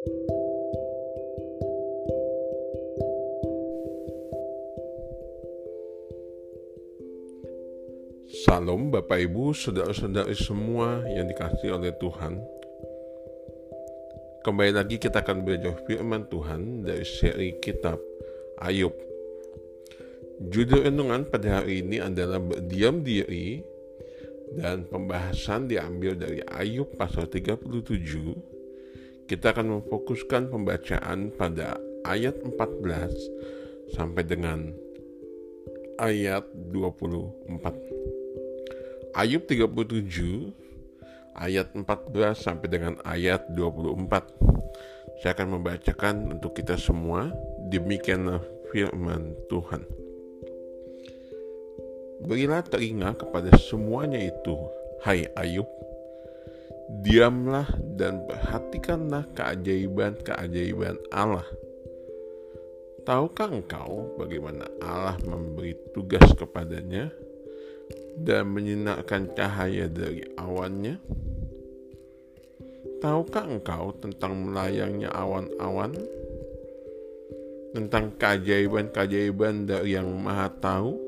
Salam Bapak Ibu, saudara-saudari semua yang dikasih oleh Tuhan. Kembali lagi kita akan belajar firman Tuhan dari seri kitab Ayub. Judul renungan pada hari ini adalah berdiam diri dan pembahasan diambil dari Ayub pasal 37. Kita akan memfokuskan pembacaan pada ayat 14 sampai dengan ayat 24. Ayub 37 ayat 14 sampai dengan ayat 24. Saya akan membacakan untuk kita semua demikianlah firman Tuhan. Berilah telinga kepada semuanya itu, hai Ayub. Diamlah dan perhatikanlah keajaiban-keajaiban Allah. Tahukah engkau bagaimana Allah memberi tugas kepadanya? dan menyinarkan cahaya dari awannya? Tahukah engkau tentang melayangnya awan-awan? Tentang keajaiban-keajaiban dari yang maha tahu?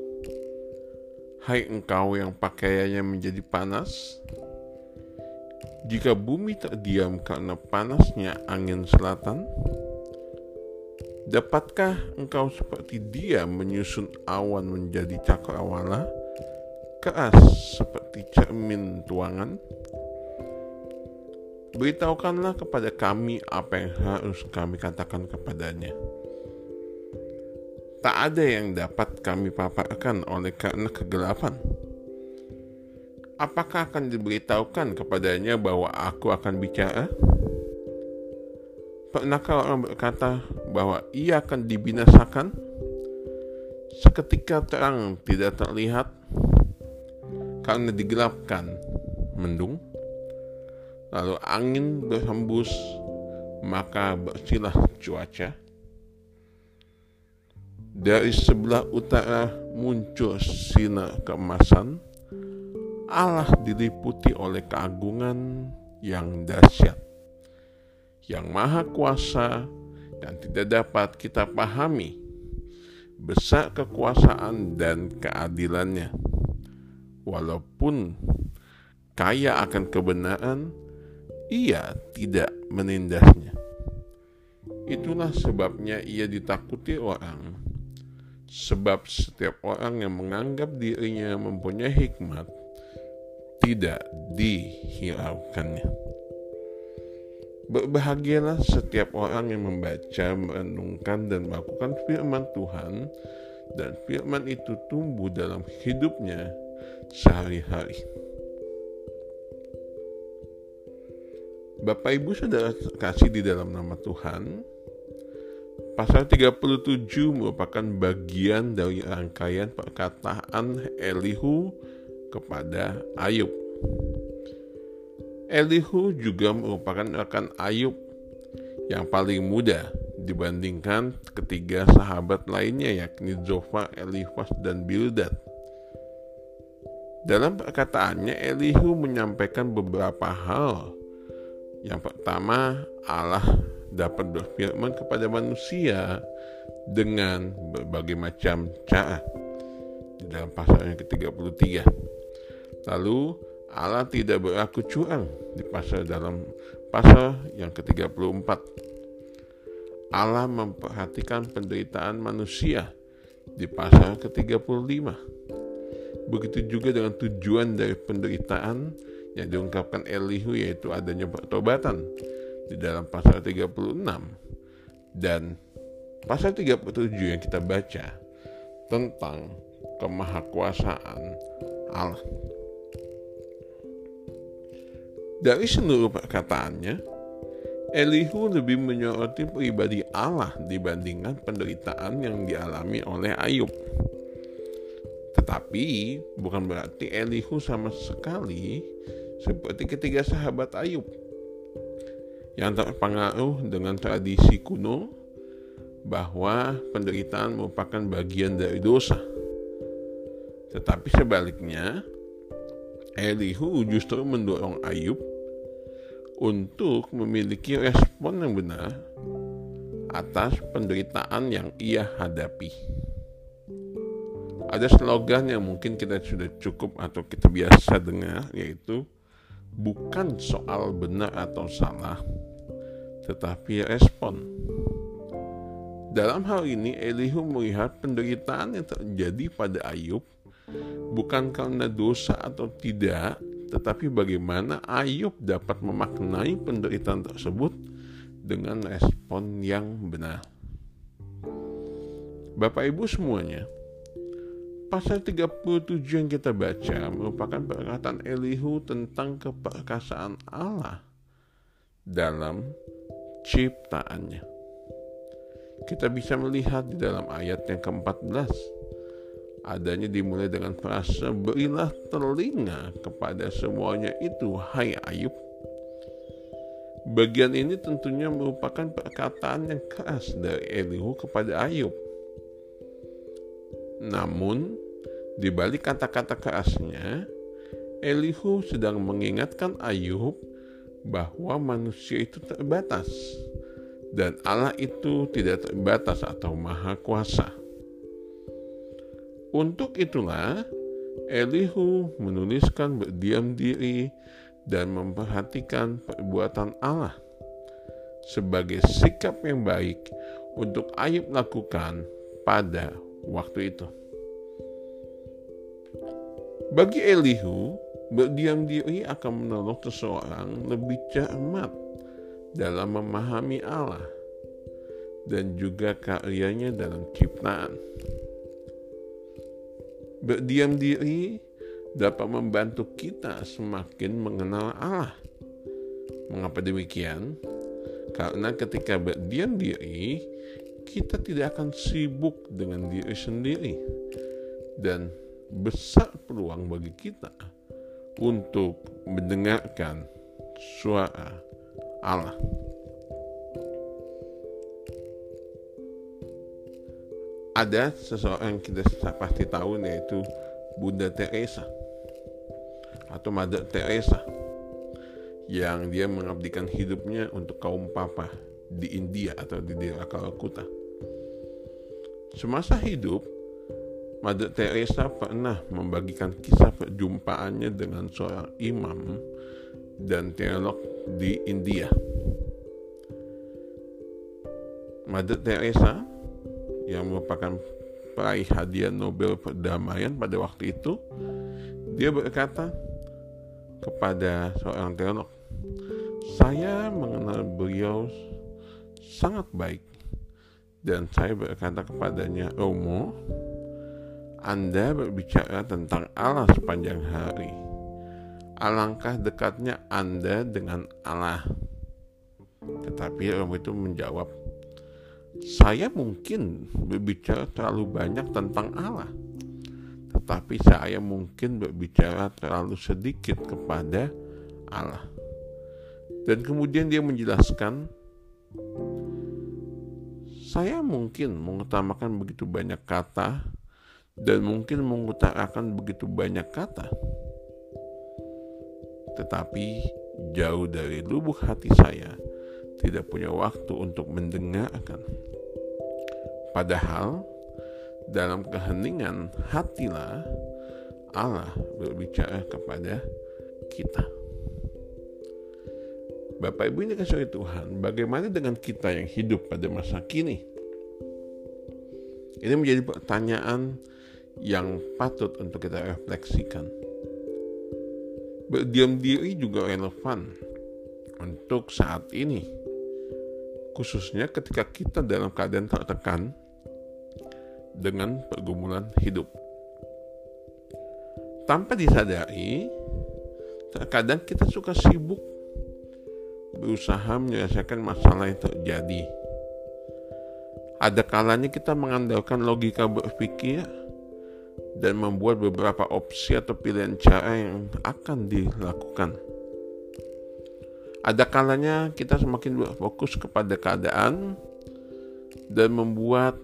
Hai engkau yang pakaiannya menjadi panas? Jika bumi terdiam karena panasnya angin selatan, dapatkah engkau seperti dia menyusun awan menjadi cakrawala? keras seperti cermin tuangan? Beritahukanlah kepada kami apa yang harus kami katakan kepadanya. Tak ada yang dapat kami paparkan oleh karena kegelapan. Apakah akan diberitahukan kepadanya bahwa aku akan bicara? Pernahkah orang berkata bahwa ia akan dibinasakan? Seketika terang tidak terlihat, karena digelapkan mendung lalu angin berhembus maka bersihlah cuaca dari sebelah utara muncul sinar keemasan Allah diliputi oleh keagungan yang dahsyat yang maha kuasa dan tidak dapat kita pahami besar kekuasaan dan keadilannya walaupun kaya akan kebenaran, ia tidak menindasnya. Itulah sebabnya ia ditakuti orang, sebab setiap orang yang menganggap dirinya mempunyai hikmat tidak dihiraukannya. Berbahagialah setiap orang yang membaca, merenungkan, dan melakukan firman Tuhan, dan firman itu tumbuh dalam hidupnya sehari-hari. Bapak Ibu Saudara kasih di dalam nama Tuhan, pasal 37 merupakan bagian dari rangkaian perkataan Elihu kepada Ayub. Elihu juga merupakan rekan Ayub yang paling muda dibandingkan ketiga sahabat lainnya yakni Zofa, Elifas, dan Bildad. Dalam perkataannya, Elihu menyampaikan beberapa hal. Yang pertama, Allah dapat berfirman kepada manusia dengan berbagai macam cara di dalam pasal yang ke-33. Lalu Allah tidak berlaku curang di pasal dalam pasal yang ke-34. Allah memperhatikan penderitaan manusia di pasal ke-35 Begitu juga dengan tujuan dari penderitaan yang diungkapkan Elihu yaitu adanya pertobatan di dalam pasal 36 dan pasal 37 yang kita baca tentang kemahakuasaan Allah. Dari seluruh perkataannya, Elihu lebih menyoroti pribadi Allah dibandingkan penderitaan yang dialami oleh Ayub. Tetapi bukan berarti Elihu sama sekali seperti ketiga sahabat Ayub yang terpengaruh dengan tradisi kuno bahwa penderitaan merupakan bagian dari dosa. Tetapi sebaliknya, Elihu justru mendorong Ayub untuk memiliki respon yang benar atas penderitaan yang ia hadapi. Ada slogan yang mungkin kita sudah cukup atau kita biasa dengar yaitu bukan soal benar atau salah, tetapi respon. Dalam hal ini Elihu melihat penderitaan yang terjadi pada Ayub bukan karena dosa atau tidak, tetapi bagaimana Ayub dapat memaknai penderitaan tersebut dengan respon yang benar. Bapak Ibu semuanya, pasal 37 yang kita baca merupakan perkataan Elihu tentang keperkasaan Allah dalam ciptaannya. Kita bisa melihat di dalam ayat yang ke-14 adanya dimulai dengan frase berilah telinga kepada semuanya itu hai Ayub Bagian ini tentunya merupakan perkataan yang keras dari Elihu kepada Ayub. Namun, di balik kata-kata kerasnya, Elihu sedang mengingatkan Ayub bahwa manusia itu terbatas dan Allah itu tidak terbatas atau maha kuasa. Untuk itulah Elihu menuliskan berdiam diri dan memperhatikan perbuatan Allah sebagai sikap yang baik untuk Ayub lakukan pada waktu itu. Bagi Elihu, berdiam diri akan menolong seseorang lebih cermat dalam memahami Allah dan juga karyanya dalam ciptaan. Berdiam diri dapat membantu kita semakin mengenal Allah. Mengapa demikian? Karena ketika berdiam diri, kita tidak akan sibuk dengan diri sendiri dan besar peluang bagi kita untuk mendengarkan suara Allah. Ada seseorang yang kita pasti tahu yaitu Bunda Teresa atau Mother Teresa yang dia mengabdikan hidupnya untuk kaum papa di India atau di daerah Kalakuta. Semasa hidup, Mother Teresa pernah membagikan kisah perjumpaannya dengan seorang imam dan teolog di India. Mother Teresa yang merupakan peraih hadiah Nobel perdamaian pada waktu itu, dia berkata, kepada seorang teolog. Saya mengenal beliau sangat baik dan saya berkata kepadanya, Romo, Anda berbicara tentang Allah sepanjang hari. Alangkah dekatnya Anda dengan Allah. Tetapi Romo itu menjawab, saya mungkin berbicara terlalu banyak tentang Allah tetapi saya mungkin berbicara terlalu sedikit kepada Allah. Dan kemudian dia menjelaskan, saya mungkin mengutamakan begitu banyak kata dan mungkin mengutarakan begitu banyak kata. Tetapi jauh dari lubuk hati saya tidak punya waktu untuk mendengarkan. Padahal dalam keheningan hatilah Allah berbicara kepada kita. Bapak Ibu ini kasih Tuhan, bagaimana dengan kita yang hidup pada masa kini? Ini menjadi pertanyaan yang patut untuk kita refleksikan. Berdiam diri juga relevan untuk saat ini, khususnya ketika kita dalam keadaan tertekan dengan pergumulan hidup. Tanpa disadari, terkadang kita suka sibuk berusaha menyelesaikan masalah yang terjadi. Ada kalanya kita mengandalkan logika berpikir dan membuat beberapa opsi atau pilihan cara yang akan dilakukan. Ada kalanya kita semakin berfokus kepada keadaan dan membuat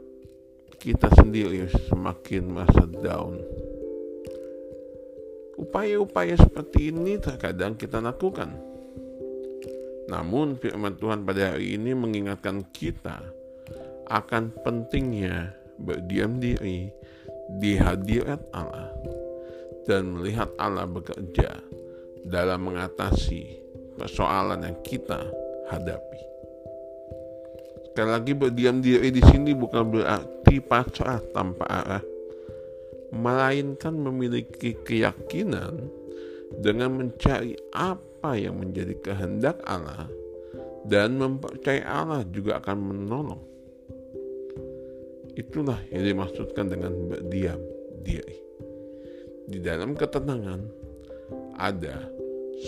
kita sendiri semakin merasa down. Upaya-upaya seperti ini terkadang kita lakukan. Namun firman Tuhan pada hari ini mengingatkan kita akan pentingnya berdiam diri di hadirat Allah dan melihat Allah bekerja dalam mengatasi persoalan yang kita hadapi. Sekali lagi berdiam diri di sini bukan berarti pasrah tanpa arah, melainkan memiliki keyakinan dengan mencari apa yang menjadi kehendak Allah dan mempercayai Allah juga akan menolong. Itulah yang dimaksudkan dengan berdiam diri. Di dalam ketenangan ada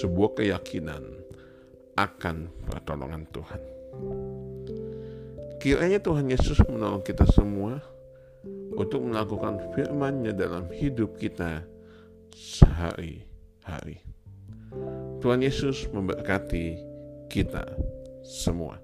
sebuah keyakinan akan pertolongan Tuhan. Kiranya Tuhan Yesus menolong kita semua untuk melakukan firman-Nya dalam hidup kita sehari-hari. Tuhan Yesus memberkati kita semua.